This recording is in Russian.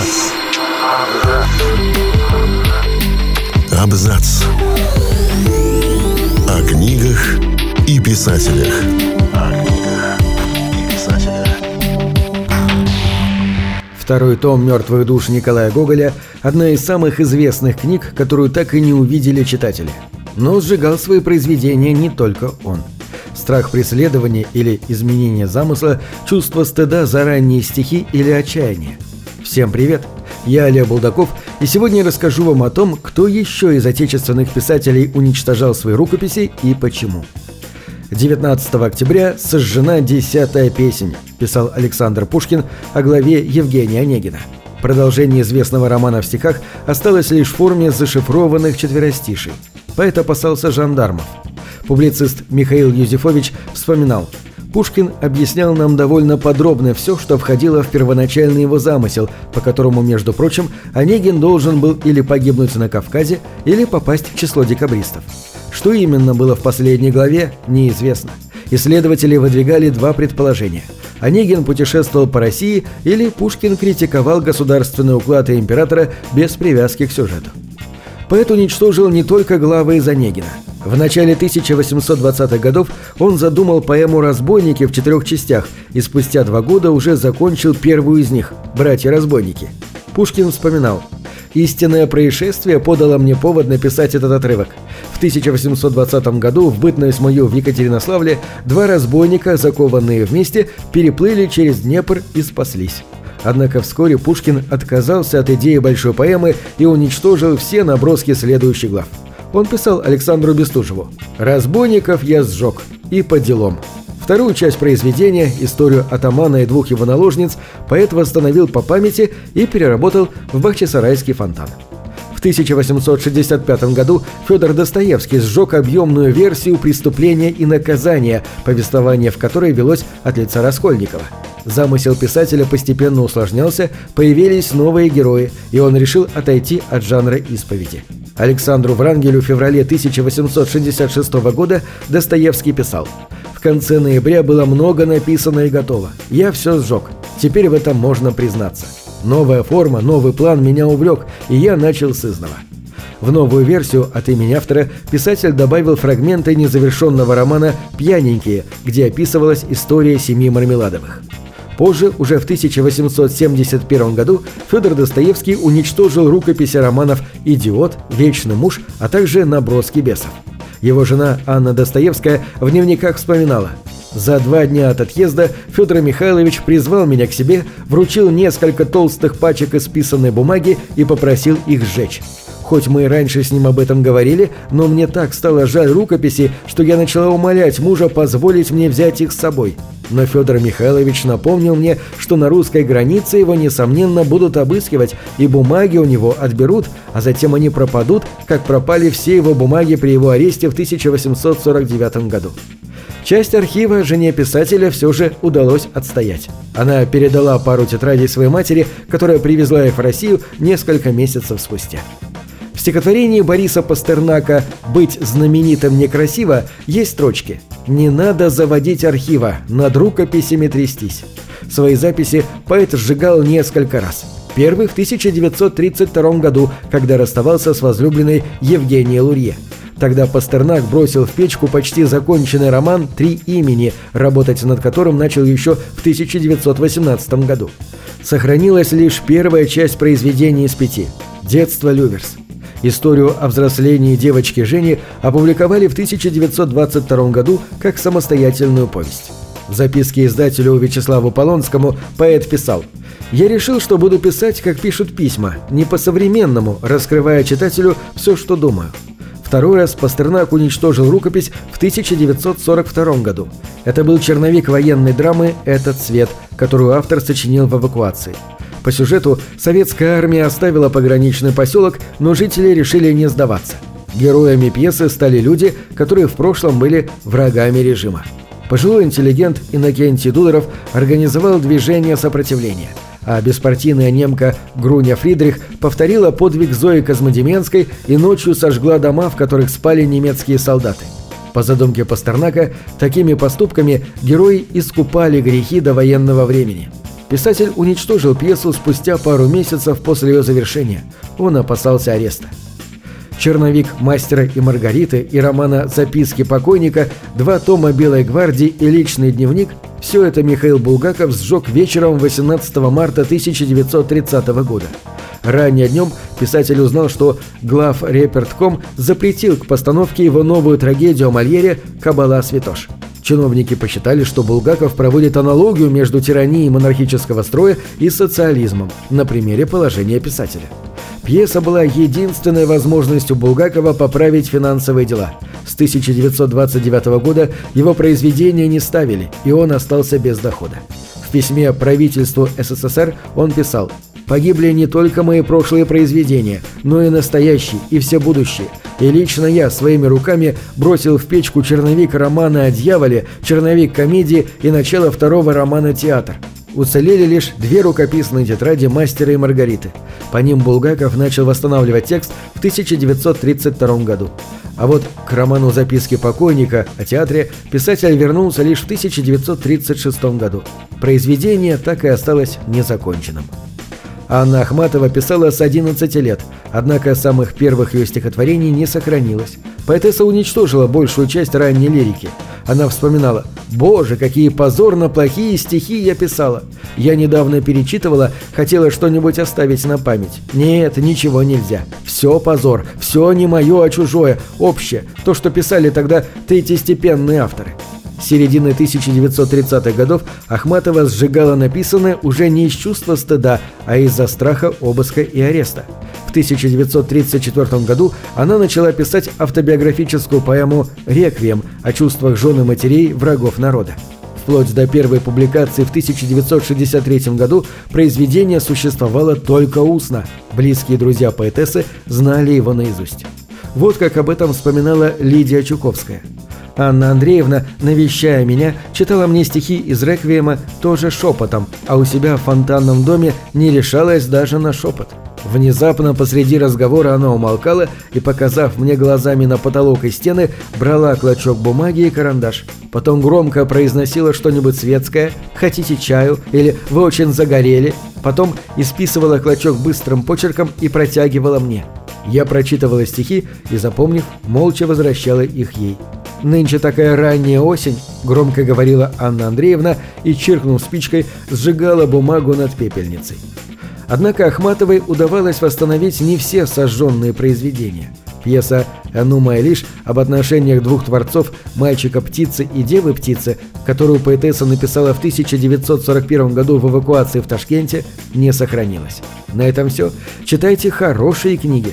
Абзац. Абзац. О книгах и писателях. Второй том «Мертвых душ» Николая Гоголя – одна из самых известных книг, которую так и не увидели читатели. Но сжигал свои произведения не только он – страх преследования или изменения замысла, чувство стыда за ранние стихи или отчаяние. Всем привет! Я Олег Булдаков, и сегодня я расскажу вам о том, кто еще из отечественных писателей уничтожал свои рукописи и почему. 19 октября сожжена десятая песень, писал Александр Пушкин о главе Евгения Онегина. Продолжение известного романа в стихах осталось лишь в форме зашифрованных четверостишей. Поэт опасался жандармов – Публицист Михаил Юзефович вспоминал Пушкин объяснял нам довольно подробно все, что входило в первоначальный его замысел, по которому, между прочим, Онегин должен был или погибнуть на Кавказе, или попасть в число декабристов. Что именно было в последней главе, неизвестно. Исследователи выдвигали два предположения. Онегин путешествовал по России или Пушкин критиковал государственный уклад императора без привязки к сюжету. Поэт уничтожил не только главы из Онегина – в начале 1820-х годов он задумал поэму «Разбойники» в четырех частях и спустя два года уже закончил первую из них «Братья-разбойники». Пушкин вспоминал «Истинное происшествие подало мне повод написать этот отрывок. В 1820 году, в бытность мою в Екатеринославле, два разбойника, закованные вместе, переплыли через Днепр и спаслись». Однако вскоре Пушкин отказался от идеи большой поэмы и уничтожил все наброски следующих глав он писал Александру Бестужеву «Разбойников я сжег, и по делам». Вторую часть произведения, историю атамана и двух его наложниц, поэт восстановил по памяти и переработал в Бахчисарайский фонтан. В 1865 году Федор Достоевский сжег объемную версию «Преступления и наказания», повествование в которой велось от лица Раскольникова – Замысел писателя постепенно усложнялся, появились новые герои, и он решил отойти от жанра исповеди. Александру Врангелю в феврале 1866 года Достоевский писал «В конце ноября было много написано и готово. Я все сжег. Теперь в этом можно признаться. Новая форма, новый план меня увлек, и я начал с изного». В новую версию от имени автора писатель добавил фрагменты незавершенного романа «Пьяненькие», где описывалась история семьи Мармеладовых. Позже, уже в 1871 году, Федор Достоевский уничтожил рукописи романов «Идиот», «Вечный муж», а также «Наброски бесов». Его жена Анна Достоевская в дневниках вспоминала «За два дня от отъезда Федор Михайлович призвал меня к себе, вручил несколько толстых пачек исписанной бумаги и попросил их сжечь. Хоть мы и раньше с ним об этом говорили, но мне так стало жаль рукописи, что я начала умолять мужа позволить мне взять их с собой. Но Федор Михайлович напомнил мне, что на русской границе его, несомненно, будут обыскивать, и бумаги у него отберут, а затем они пропадут, как пропали все его бумаги при его аресте в 1849 году. Часть архива жене писателя все же удалось отстоять. Она передала пару тетрадей своей матери, которая привезла их в Россию несколько месяцев спустя. В стихотворении Бориса Пастернака «Быть знаменитым некрасиво» есть строчки «Не надо заводить архива, над рукописями трястись». Свои записи поэт сжигал несколько раз. Первый в 1932 году, когда расставался с возлюбленной Евгенией Лурье. Тогда Пастернак бросил в печку почти законченный роман «Три имени», работать над которым начал еще в 1918 году. Сохранилась лишь первая часть произведения из пяти «Детство Люверс». Историю о взрослении девочки Жени опубликовали в 1922 году как самостоятельную повесть. В записке издателю Вячеславу Полонскому поэт писал «Я решил, что буду писать, как пишут письма, не по-современному, раскрывая читателю все, что думаю». Второй раз Пастернак уничтожил рукопись в 1942 году. Это был черновик военной драмы «Этот цвет», которую автор сочинил в эвакуации. По сюжету советская армия оставила пограничный поселок, но жители решили не сдаваться. Героями пьесы стали люди, которые в прошлом были врагами режима. Пожилой интеллигент Иннокентий Дудоров организовал движение сопротивления, а беспартийная немка Груня Фридрих повторила подвиг Зои Козмодеменской и ночью сожгла дома, в которых спали немецкие солдаты. По задумке Пастернака, такими поступками герои искупали грехи до военного времени – Писатель уничтожил пьесу спустя пару месяцев после ее завершения. Он опасался ареста. Черновик «Мастера и Маргариты» и романа «Записки покойника», два тома «Белой гвардии» и «Личный дневник» – все это Михаил Булгаков сжег вечером 18 марта 1930 года. Ранее днем писатель узнал, что глав Репертком запретил к постановке его новую трагедию о Мольере «Кабала Святош». Чиновники посчитали, что Булгаков проводит аналогию между тиранией монархического строя и социализмом на примере положения писателя. Пьеса была единственной возможностью Булгакова поправить финансовые дела. С 1929 года его произведения не ставили, и он остался без дохода. В письме правительству СССР он писал «Погибли не только мои прошлые произведения, но и настоящие, и все будущие. И лично я своими руками бросил в печку черновик романа о дьяволе, черновик комедии и начало второго романа «Театр». Уцелели лишь две рукописные тетради «Мастера и Маргариты». По ним Булгаков начал восстанавливать текст в 1932 году. А вот к роману «Записки покойника» о театре писатель вернулся лишь в 1936 году. Произведение так и осталось незаконченным. Анна Ахматова писала с 11 лет, однако самых первых ее стихотворений не сохранилось. Поэтесса уничтожила большую часть ранней лирики. Она вспоминала «Боже, какие позорно плохие стихи я писала! Я недавно перечитывала, хотела что-нибудь оставить на память. Нет, ничего нельзя. Все позор, все не мое, а чужое, общее, то, что писали тогда третьестепенные авторы». С середины 1930-х годов Ахматова сжигала написанное уже не из чувства стыда, а из-за страха обыска и ареста. В 1934 году она начала писать автобиографическую поэму «Реквием» о чувствах жены матерей врагов народа. Вплоть до первой публикации в 1963 году произведение существовало только устно. Близкие друзья поэтессы знали его наизусть. Вот как об этом вспоминала Лидия Чуковская – Анна Андреевна, навещая меня, читала мне стихи из «Реквиема» тоже шепотом, а у себя в фонтанном доме не решалась даже на шепот. Внезапно посреди разговора она умолкала и, показав мне глазами на потолок и стены, брала клочок бумаги и карандаш. Потом громко произносила что-нибудь светское «Хотите чаю?» или «Вы очень загорели?» Потом исписывала клочок быстрым почерком и протягивала мне. Я прочитывала стихи и, запомнив, молча возвращала их ей. «Нынче такая ранняя осень», — громко говорила Анна Андреевна и, чиркнув спичкой, сжигала бумагу над пепельницей. Однако Ахматовой удавалось восстановить не все сожженные произведения. Пьеса «Анума лишь» об отношениях двух творцов, мальчика-птицы и девы-птицы, которую поэтесса написала в 1941 году в эвакуации в Ташкенте, не сохранилась. На этом все. Читайте хорошие книги.